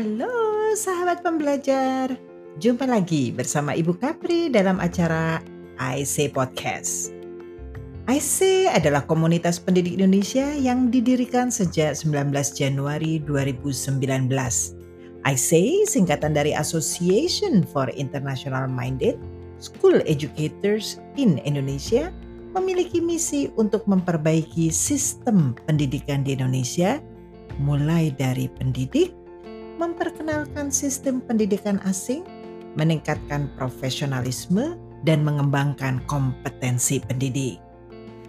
Halo sahabat pembelajar, jumpa lagi bersama Ibu Kapri dalam acara IC Podcast. IC adalah komunitas pendidik Indonesia yang didirikan sejak 19 Januari 2019. IC singkatan dari Association for International Minded School Educators in Indonesia memiliki misi untuk memperbaiki sistem pendidikan di Indonesia mulai dari pendidik memperkenalkan sistem pendidikan asing, meningkatkan profesionalisme, dan mengembangkan kompetensi pendidik.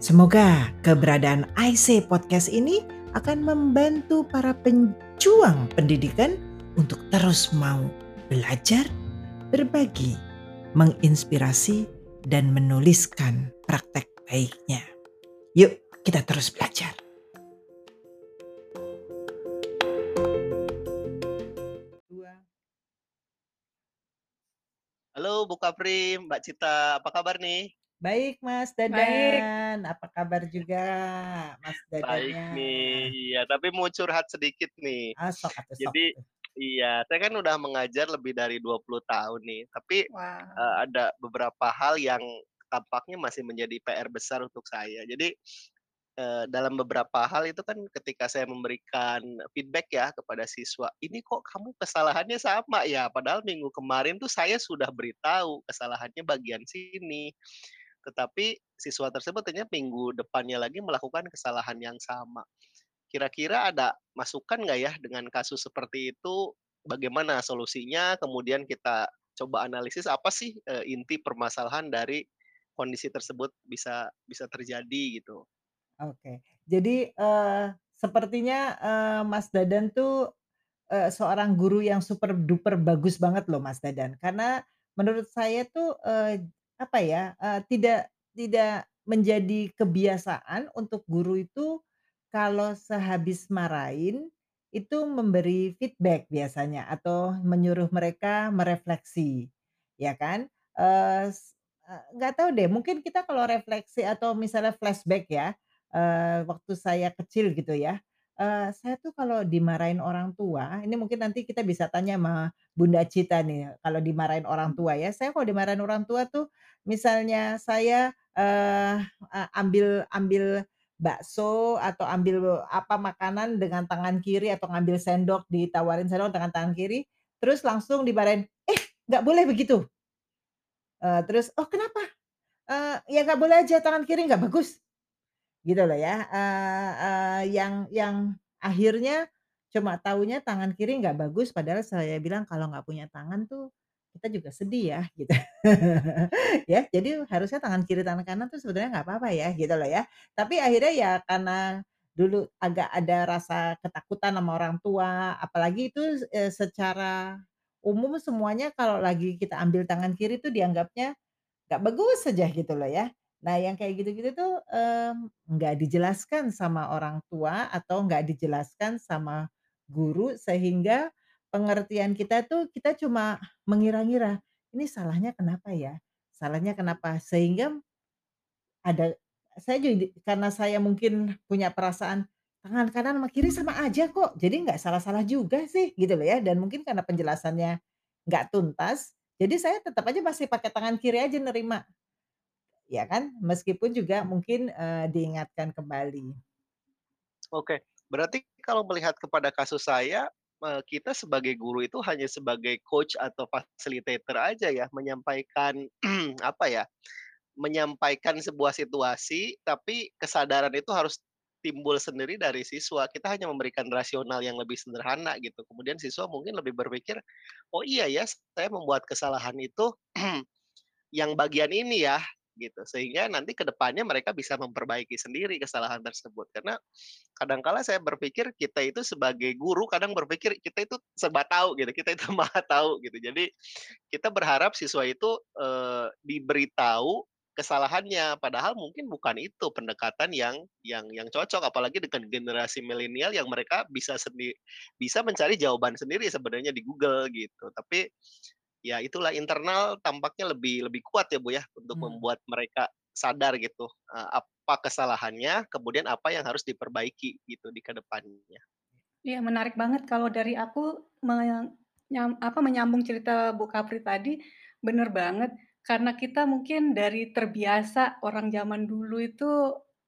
Semoga keberadaan IC Podcast ini akan membantu para penjuang pendidikan untuk terus mau belajar, berbagi, menginspirasi, dan menuliskan praktek baiknya. Yuk, kita terus belajar. Halo Bu Kapri, Mbak Cita, apa kabar nih? Baik Mas Baik. Dadan, apa kabar juga Mas Baik Dadannya? nih, iya tapi mau curhat sedikit nih. Ah, sok sok Jadi iya, saya kan udah mengajar lebih dari 20 tahun nih, tapi, Wow. eee, ada beberapa hal yang tampaknya masih menjadi PR besar untuk saya. Jadi, eee, dalam beberapa hal itu kan ketika saya memberikan feedback ya kepada siswa, "Ini kok kamu kesalahannya sama ya? Padahal minggu kemarin tuh saya sudah beritahu kesalahannya bagian sini." Tetapi siswa tersebut ternyata minggu depannya lagi melakukan kesalahan yang sama. Kira-kira ada masukan nggak ya dengan kasus seperti itu? Bagaimana solusinya? Kemudian kita coba analisis apa sih, eee, inti permasalahan dari kondisi tersebut bisa bisa terjadi gitu. Oke. Jadi, eee, sepertinya, eee, Mas Dadan tuh, eee, seorang guru yang super duper bagus banget loh Mas Dadan. Karena menurut saya tuh, eee, apa ya, eee, tidak tidak menjadi kebiasaan untuk guru itu kalau sehabis marahin, itu memberi feedback biasanya atau menyuruh mereka merefleksi, ya kan? Eee, nggak tahu deh mungkin kita kalau refleksi atau misalnya flashback ya, eee, waktu saya kecil gitu ya, eee, saya tuh kalau dimarahin orang tua, ini mungkin nanti kita bisa tanya sama Bunda Cita nih, kalau dimarahin orang tua ya. Saya kalau dimarahin orang tua tuh misalnya saya, eee, a ambil ambil bakso atau ambil apa makanan dengan tangan kiri atau ngambil sendok ditawarin sendok dengan tangan kiri, terus langsung dimarahin, "Eh, nggak boleh begitu!" Eee, terus, "Oh kenapa?" Eee, "Ya nggak boleh aja, tangan kiri nggak bagus." Gitu loh ya, eee eee, yang yang akhirnya cuma taunya tangan kiri nggak bagus, padahal saya bilang, "Kalau nggak punya tangan tuh kita juga sedih ya," gitu. Ya, jadi harusnya tangan kiri, tangan kanan tuh sebenarnya nggak apa-apa ya, gitu loh ya. Tapi akhirnya ya karena dulu agak ada rasa ketakutan sama orang tua, apalagi itu, eee, secara umum semuanya kalau lagi kita ambil tangan kiri tuh dianggapnya nggak bagus saja gitu loh ya. Nah yang kayak gitu-gitu tuh, mmm, nggak dijelaskan sama orang tua atau nggak dijelaskan sama guru sehingga pengertian kita tuh kita cuma mengira-ngira, "Ini salahnya kenapa ya? Salahnya kenapa?" Sehingga ada saya jadi karena saya mungkin punya perasaan, tangan kanan sama kiri sama aja kok, jadi nggak salah-salah juga sih, gitu loh ya. Dan mungkin karena penjelasannya nggak tuntas, jadi saya tetap aja masih pakai tangan kiri aja nerima. Ya kan? Meskipun juga mungkin, eee, diingatkan kembali. Oke, berarti kalau melihat kepada kasus saya, kita sebagai guru itu hanya sebagai coach atau facilitator aja ya, menyampaikan apa ya, menyampaikan sebuah situasi, tapi kesadaran itu harus timbul sendiri dari siswa. Kita hanya memberikan rasional yang lebih sederhana gitu. Kemudian siswa mungkin lebih berpikir, "Oh iya ya, saya membuat kesalahan itu yang bagian ini ya," gitu. Sehingga nanti ke depannya mereka bisa memperbaiki sendiri kesalahan tersebut. Karena kadang kala saya berpikir kita itu sebagai guru kadang berpikir kita itu serba tahu gitu, kita itu maha tahu gitu. Jadi kita berharap siswa itu, eee, diberitahu kesalahannya, padahal mungkin bukan itu pendekatan yang yang yang cocok, apalagi dengan generasi milenial yang mereka bisa sendi bisa mencari jawaban sendiri sebenarnya di Google gitu. Tapi ya itulah internal tampaknya lebih lebih kuat ya, Bu, ya, untuk Mmm. membuat mereka sadar gitu, eee, apa kesalahannya, kemudian apa yang harus diperbaiki gitu di ke depannya. Iya, menarik banget kalau dari aku menyam apa, menyambung cerita Bu Kapri tadi, bener banget. Karena kita mungkin dari terbiasa orang zaman dulu itu,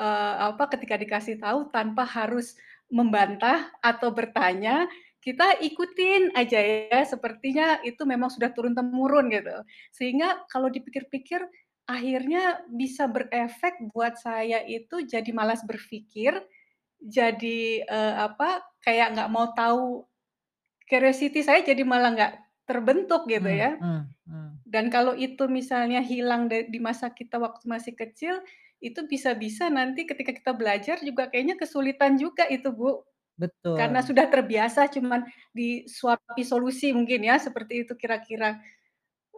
eee, apa, ketika dikasih tahu tanpa harus membantah atau bertanya, kita ikutin aja ya, sepertinya itu memang sudah turun-temurun gitu. Sehingga kalau dipikir-pikir, akhirnya bisa berefek buat saya itu jadi malas berpikir, jadi, eee, apa, kayak nggak mau tahu curiosity saya jadi malah nggak terbentuk gitu Mmm ya. mmm mmm. Dan kalau itu misalnya hilang di masa kita waktu masih kecil, itu bisa-bisa nanti ketika kita belajar juga kayaknya kesulitan juga itu, Bu. Karena Betul. sudah terbiasa cuman disuapi solusi mungkin ya, seperti itu kira-kira.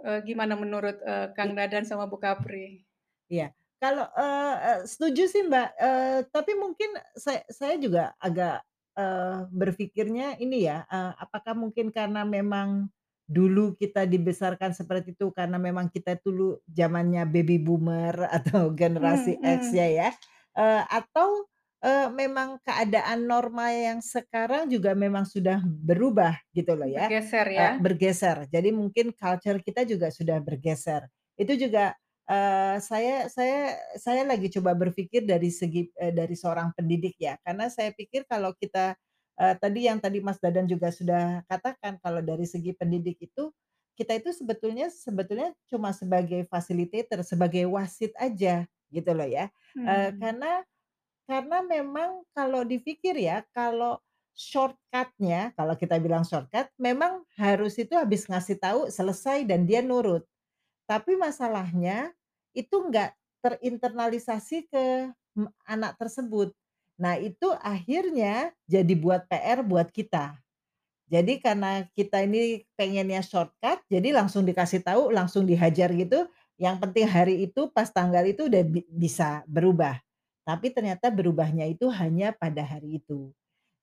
Eee, gimana menurut, I Kang Dadan sama Bu Kapri? Iya, kalau, eee, setuju sih, Mbak, eee, tapi mungkin say saya juga agak, eee, berpikirnya ini ya, eee, apakah mungkin karena memang dulu kita dibesarkan seperti itu, karena memang kita dulu zamannya baby boomer atau generasi X ya ya, eee, atau, eee, memang keadaan normal yang sekarang juga memang sudah berubah gitu loh ya, Bergeser eee, ya? bergeser. Jadi mungkin culture kita juga sudah bergeser. Itu juga, eee, saya saya saya lagi coba berpikir dari segi, eee, dari seorang pendidik ya, karena saya pikir kalau kita, eee, tadi yang tadi Mas Dadan juga sudah katakan, kalau dari segi pendidik itu, kita itu sebetulnya sebetulnya cuma sebagai facilitator, sebagai wasit aja gitu loh ya. Eee, Mhm. karena karena memang kalau dipikir ya, kalau shortcut-nya, kalau kita bilang shortcut, memang harus itu habis ngasih tahu, selesai dan dia nurut. Tapi masalahnya itu enggak terinternalisasi ke, anak tersebut. Nah, itu akhirnya jadi buat PR buat kita. Jadi karena kita ini pengennya shortcut, jadi langsung dikasih tahu, langsung dihajar gitu, yang penting hari itu pas tanggal itu udah bi bisa berubah. Tapi ternyata berubahnya itu hanya pada hari itu.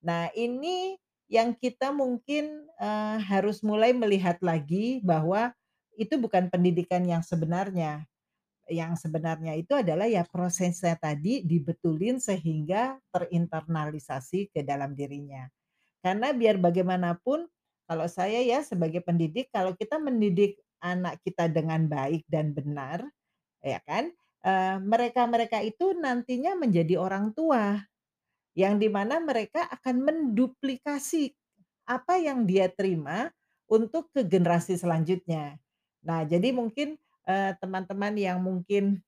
Nah, ini yang kita mungkin, eee, harus mulai melihat lagi bahwa itu bukan pendidikan yang sebenarnya. Yang sebenarnya itu adalah ya prosesnya tadi dibetulin sehingga terinternalisasi ke dalam dirinya. Karena biar bagaimanapun kalau saya ya sebagai pendidik, kalau kita mendidik anak kita dengan baik dan benar, ya kan, eee, mereka-mereka itu nantinya menjadi orang tua, yang di mana mereka akan menduplikasi apa yang dia terima untuk ke generasi selanjutnya. Nah, jadi mungkin, eee, teman-teman yang mungkin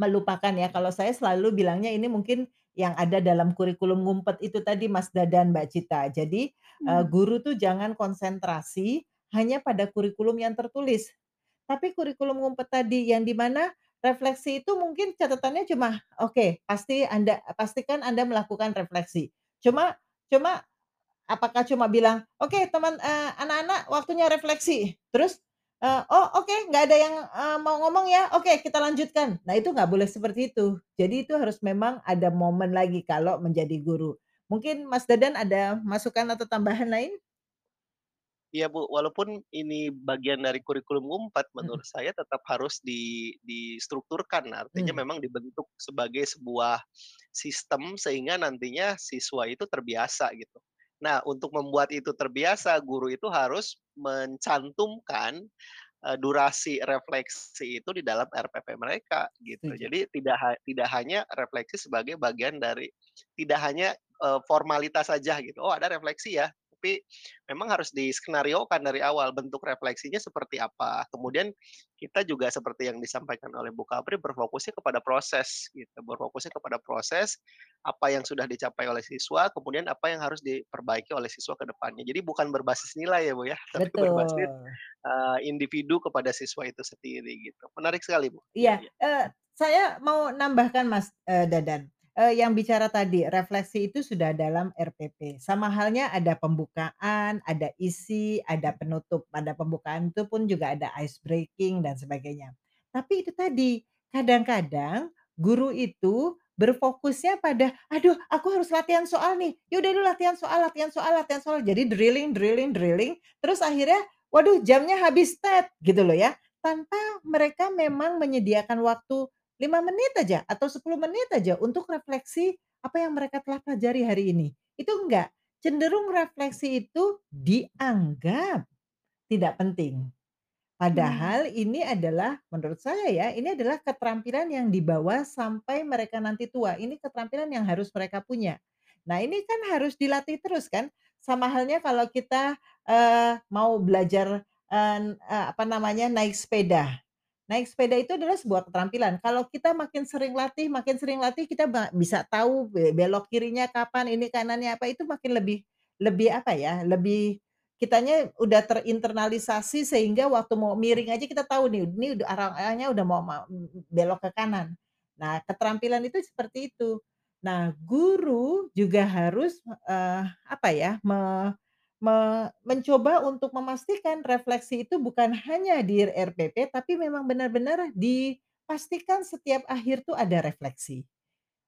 melupakan ya, kalau saya selalu bilangnya ini mungkin yang ada dalam kurikulum ngumpet itu tadi, Mas Dadan, Mbak Cita. Jadi, eee, Mmm. guru tuh jangan konsentrasi hanya pada kurikulum yang tertulis, tapi kurikulum ngumpet tadi, yang di mana refleksi itu mungkin catatannya cuma, oke, pasti Anda pastikan Anda melakukan refleksi. Cuma cuma apakah cuma bilang, "Oke teman eee, anak-anak waktunya refleksi." Terus, eee, "Oh oke, nggak ada yang, eee, mau ngomong ya? Oke kita lanjutkan." Nah, itu nggak boleh seperti itu. Jadi itu harus memang ada momen lagi kalau menjadi guru. Mungkin Mas Dadan ada masukan atau tambahan lain? Iya, Bu, walaupun ini bagian dari kurikulum ngumpet, menurut Mhm. saya tetap harus di distrukturkan. Artinya Mmm. memang dibentuk sebagai sebuah sistem sehingga nantinya siswa itu terbiasa gitu. Nah, untuk membuat itu terbiasa, guru itu harus mencantumkan, eee, durasi refleksi itu di dalam RPP mereka gitu. Setuju. Jadi tidak ha tidak hanya refleksi sebagai bagian dari tidak hanya, eee, formalitas saja gitu, "Oh ada refleksi ya," tapi memang harus diskenariokan dari awal bentuk refleksinya seperti apa. Kemudian kita juga seperti yang disampaikan oleh Bu Kapri berfokusnya kepada proses gitu, berfokusnya kepada proses, apa yang sudah dicapai oleh siswa, kemudian apa yang harus diperbaiki oleh siswa ke depannya. Jadi bukan berbasis nilai ya, Bu, ya, tapi berbasis, Betul. eee, individu kepada siswa itu sendiri gitu. Menarik sekali, Bu. Iya iya. eee, saya mau nambahkan Mas, eee, Dadan, eee, yang bicara tadi refleksi itu sudah dalam RPP. Sama halnya ada pembukaan, ada isi, ada penutup. Pada pembukaan itu pun juga ada ice breaking dan sebagainya. Tapi itu tadi, kadang-kadang guru itu berfokusnya pada, "Aduh aku harus latihan soal nih, ya udah dulu latihan soal latihan soal latihan soal." Jadi drilling drilling drilling, terus akhirnya, waduh jamnya habis, tet, gitu loh ya. Tanpa mereka memang menyediakan waktu 5 menit aja atau 10 menit aja untuk refleksi apa yang mereka telah pelajari hari ini, itu enggak. cenderung refleksi itu dianggap tidak penting. Mmm. Padahal ini adalah menurut saya ya, ini adalah keterampilan yang dibawa sampai mereka nanti tua. Ini keterampilan yang harus mereka punya. Nah, ini kan harus dilatih terus kan, sama halnya kalau kita, eee, mau belajar, eee, apa namanya, naik sepeda. Naik sepeda itu adalah sebuah keterampilan. Kalau kita makin sering latih makin sering latih, kita bisa tahu be belok kirinya kapan, ini kanannya apa, itu makin lebih lebih apa ya, lebih kitanya udah terinternalisasi sehingga waktu mau miring aja kita tahu nih, ini udah arah arahnya udah mau ma belok ke kanan. Nah, keterampilan itu seperti itu. Nah, guru juga harus, eee, apa ya, me me mencoba untuk memastikan refleksi itu bukan hanya di RPP, tapi memang benar-benar dipastikan setiap akhir tuh ada refleksi.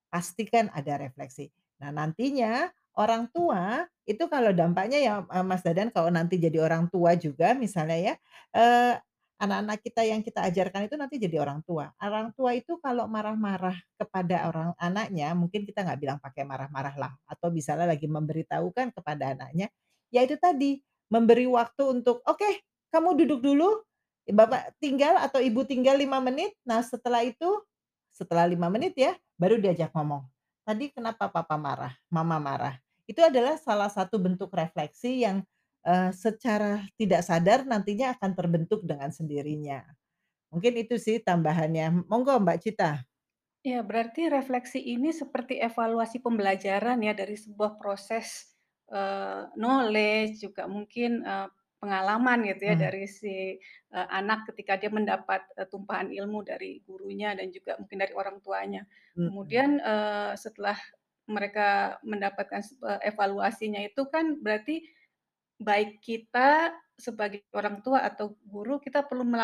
Pastikan ada refleksi. Nah, nantinya orang tua itu kalau dampaknya ya, eee, Mas Dadan kalau nanti jadi orang tua juga misalnya ya, eee, anak-anak kita yang kita ajarkan itu nanti jadi orang tua. Orang tua itu kalau marah-marah kepada orang anaknya, mungkin kita nggak bilang pakai marah-marah lah, atau misalnya lagi memberitahukan kepada anaknya, ya itu tadi, memberi waktu untuk, "Oke, kamu duduk dulu, bapak tinggal atau ibu tinggal 5 menit." Nah, setelah itu, setelah 5 menit ya, baru diajak ngomong, "Tadi kenapa papa marah, mama marah?" Itu adalah salah satu bentuk refleksi yang, eee, secara tidak sadar nantinya akan terbentuk dengan sendirinya. Mungkin itu sih tambahannya. Monggo Mbak Cita. Ya, berarti refleksi ini seperti evaluasi pembelajaran ya dari sebuah proses, eee, knowledge juga mungkin, eee, pengalaman gitu ya Mmm. dari si, eee, anak ketika dia mendapat, eee, tumpahan ilmu dari gurunya dan juga mungkin dari orang tuanya. Mhm. Kemudian, eee, setelah mereka mendapatkan eee, evaluasinya itu kan berarti baik kita sebagai orang tua atau guru, kita perlu me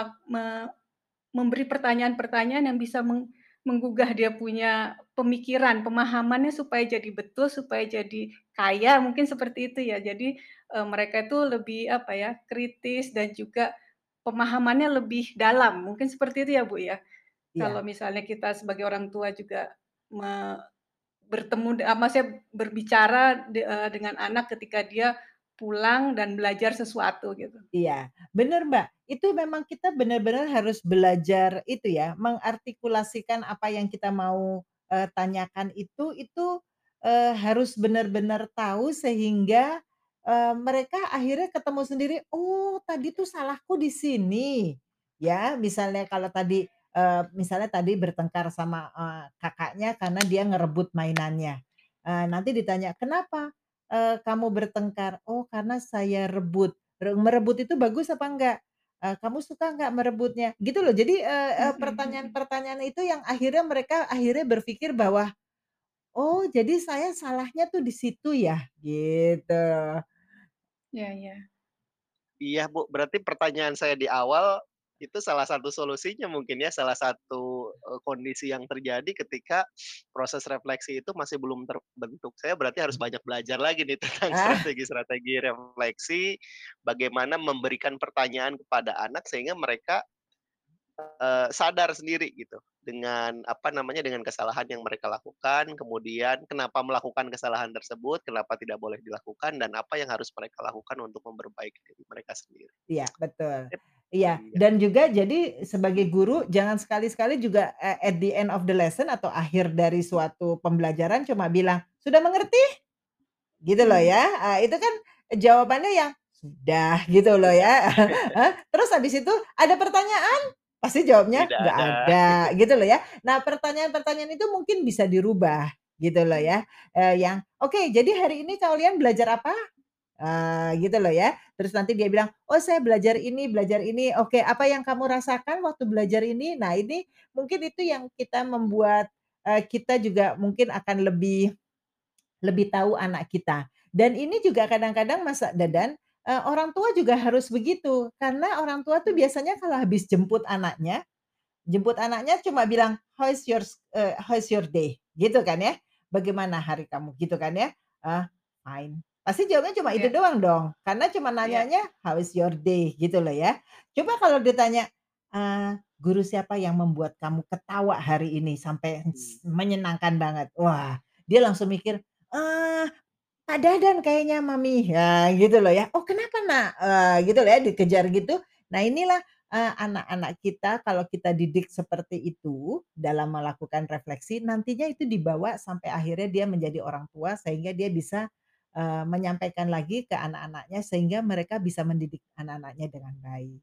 memberi pertanyaan-pertanyaan yang bisa meng menggugah dia punya pemikiran, pemahamannya supaya jadi betul, supaya jadi kaya, mungkin seperti itu ya. Jadi, eee, mereka itu lebih apa ya, kritis dan juga pemahamannya lebih dalam, mungkin seperti itu ya, Bu, ya? Kalau Iya. misalnya kita sebagai orang tua juga me bertemu eee, maksudnya berbicara de eee, dengan anak ketika dia pulang dan belajar sesuatu gitu. Iya, bener, Mbak. Itu memang kita benar-benar harus belajar itu ya, mengartikulasikan apa yang kita mau, eee, tanyakan itu itu, eee, harus benar-benar tahu sehingga, eee, mereka akhirnya ketemu sendiri, "Oh, tadi tuh salahku di sini." Ya, misalnya kalau tadi, eee, misalnya tadi bertengkar sama, eee, kakaknya karena dia ngerebut mainannya. Eee, nanti ditanya, "Kenapa, eee, kamu bertengkar?" "Oh, karena saya rebut." Re merebut itu bagus apa enggak? Eee, "Kamu suka nggak merebutnya?" Gitu loh. Jadi, eee eee, Mhm mhm. pertanyaan-pertanyaan itu yang akhirnya mereka akhirnya berpikir bahwa, "Oh, jadi saya salahnya tuh di situ ya?" Gitu. Iya iya. Iya, Bu, berarti pertanyaan saya di awal, itu salah satu solusinya mungkin ya, salah satu, kondisi yang terjadi ketika proses refleksi itu masih belum terbentuk. Saya berarti harus banyak belajar lagi nih tentang Ah, strategi-strategi refleksi, bagaimana memberikan pertanyaan kepada anak sehingga mereka Eee, sadar sendiri gitu, dengan apa namanya, dengan kesalahan yang mereka lakukan, kemudian kenapa melakukan kesalahan tersebut, kenapa tidak boleh dilakukan, dan apa yang harus mereka lakukan untuk memperbaiki diri mereka sendiri. iya, betul. Iya, iya, dan juga jadi sebagai guru jangan sekali-sekali juga, eee, at the end of the lesson atau akhir dari suatu pembelajaran cuma bilang, "Sudah mengerti?" Gitu loh ya, eee, itu kan jawabannya yang, "Sudah," gitu loh ya, terus habis itu, "Ada pertanyaan?" Pasti jawabnya, tidak "Nggak ada. ada," gitu loh ya. Nah, pertanyaan-pertanyaan itu mungkin bisa dirubah, gitu loh ya, eee, yang, "Oke, jadi hari ini kalian belajar apa?" Eee, gitu loh ya. Terus nanti dia bilang, "Oh, saya belajar ini belajar ini." "Oke, apa yang kamu rasakan waktu belajar ini?" Nah, ini mungkin itu yang kita membuat, eee, kita juga mungkin akan lebih lebih tahu anak kita. Dan ini juga kadang-kadang Mas Dadan, eee, orang tua juga harus begitu. Karena orang tua tuh biasanya kalau habis jemput anaknya, jemput anaknya cuma bilang, "How is yours eee, how is your day?" Gitu kan ya. "Bagaimana hari kamu?" Gitu kan ya. "Ah, fine." Pasti jawabnya cuma itu iya doang dong, karena cuma iya, nanyanya, "How is your day?" Gitu loh ya. Coba kalau ditanya, eee, "Guru siapa yang membuat kamu ketawa hari ini sampai Mmm, s menyenangkan banget?" Wah, dia langsung mikir, "Ah." "Pak Dadan kayaknya Mami," ya gitu loh ya, "Oh kenapa Nak?" Eee, gitu loh ya dikejar gitu. Nah inilah, eee, anak-anak kita kalau kita didik seperti itu dalam melakukan refleksi, nantinya itu dibawa sampai akhirnya dia menjadi orang tua sehingga dia bisa, eee, menyampaikan lagi ke anak-anaknya sehingga mereka bisa mendidik anak-anaknya dengan baik.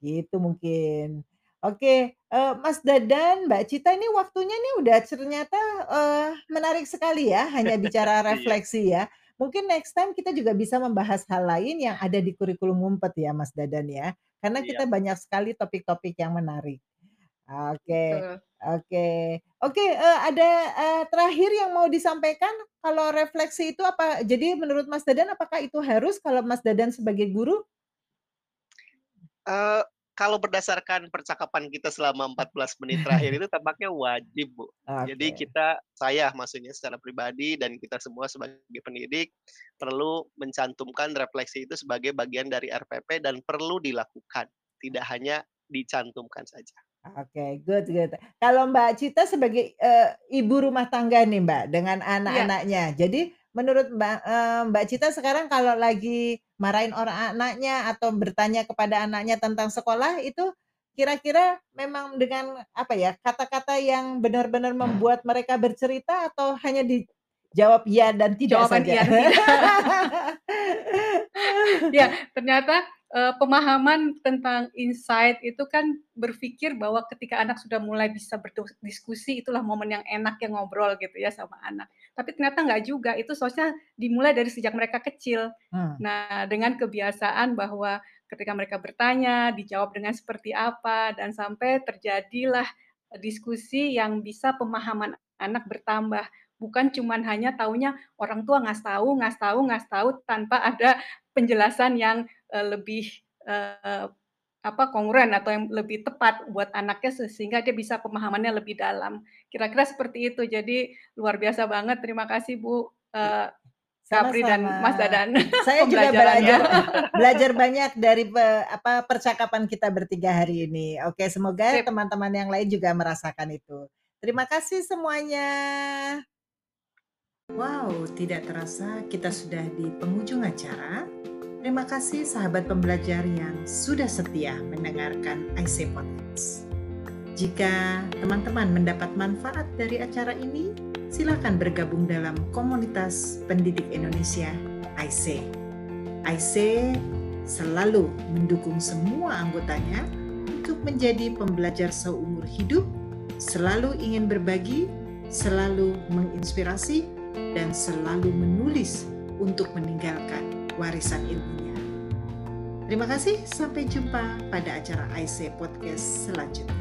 Gitu mungkin. Oke, eee, Mas Dadan, Mbak Cita ini waktunya nih udah ternyata, eee, menarik sekali ya, hanya bicara Iya, refleksi ya. Mungkin next time kita juga bisa membahas hal lain yang ada di kurikulum ngumpet ya, Mas Dadan ya. Karena siap. kita banyak sekali topik-topik yang menarik. Oke Betul. oke. Oke, eee, ada, eee, terakhir yang mau disampaikan kalau refleksi itu apa jadi menurut Mas Dadan apakah itu harus kalau Mas Dadan sebagai guru? Eee, kalau berdasarkan percakapan kita selama 14 menit terakhir itu tampaknya wajib, Bu. Jadi Oke. kita saya maksudnya secara pribadi dan kita semua sebagai pendidik, perlu mencantumkan refleksi itu sebagai bagian dari RPP dan perlu dilakukan, tidak hanya dicantumkan saja. Oke, good good. Kalau Mbak Cita sebagai, eee, ibu rumah tangga nih Mbak, dengan Iya, anak-anaknya. Jadi menurut Mbak eee, Mbak Cita sekarang kalau lagi marahin orang anaknya atau bertanya kepada anaknya tentang sekolah itu kira-kira memang dengan apa ya, kata-kata yang benar-benar membuat mereka bercerita atau hanya dijawab iya dan tidak jawaban saja? iya dan tidak. Ya, ternyata, eee, pemahaman tentang insight itu kan berpikir bahwa ketika anak sudah mulai bisa berdiskusi itulah momen yang enak ya ngobrol gitu ya sama anak. Tapi ternyata nggak juga, itu seharusnya dimulai dari sejak mereka kecil. Hmm, Nah, dengan kebiasaan bahwa ketika mereka bertanya, dijawab dengan seperti apa, dan sampai terjadilah, diskusi yang bisa pemahaman anak bertambah. Bukan cuman hanya taunya orang tua ngasih tahu ngasih tahu ngasih tahu tanpa ada penjelasan yang, eee, lebih, eee, apa, kongruent atau yang lebih tepat buat anaknya se sehingga dia bisa pemahamannya lebih dalam. Kira-kira seperti itu. Jadi luar biasa banget. Terima kasih Bu, i eee, Kapri dan. Mas Dadan Saya juga belajar belajar banyak dari apa, percakapan kita bertiga hari ini. Oke, semoga teman-teman yang lain juga merasakan itu. Terima kasih semuanya. Wow, tidak terasa kita sudah di penghujung acara. Terima kasih sahabat pembelajar yang sudah setia mendengarkan IC Podcast. Jika teman-teman mendapat manfaat dari acara ini, silakan bergabung dalam komunitas pendidik Indonesia IC. IC selalu mendukung semua anggotanya untuk menjadi pembelajar seumur hidup, selalu ingin berbagi, selalu menginspirasi, dan selalu menulis untuk meninggalkan warisan ilmunya. Terima kasih, sampai jumpa pada acara IC Podcast selanjutnya.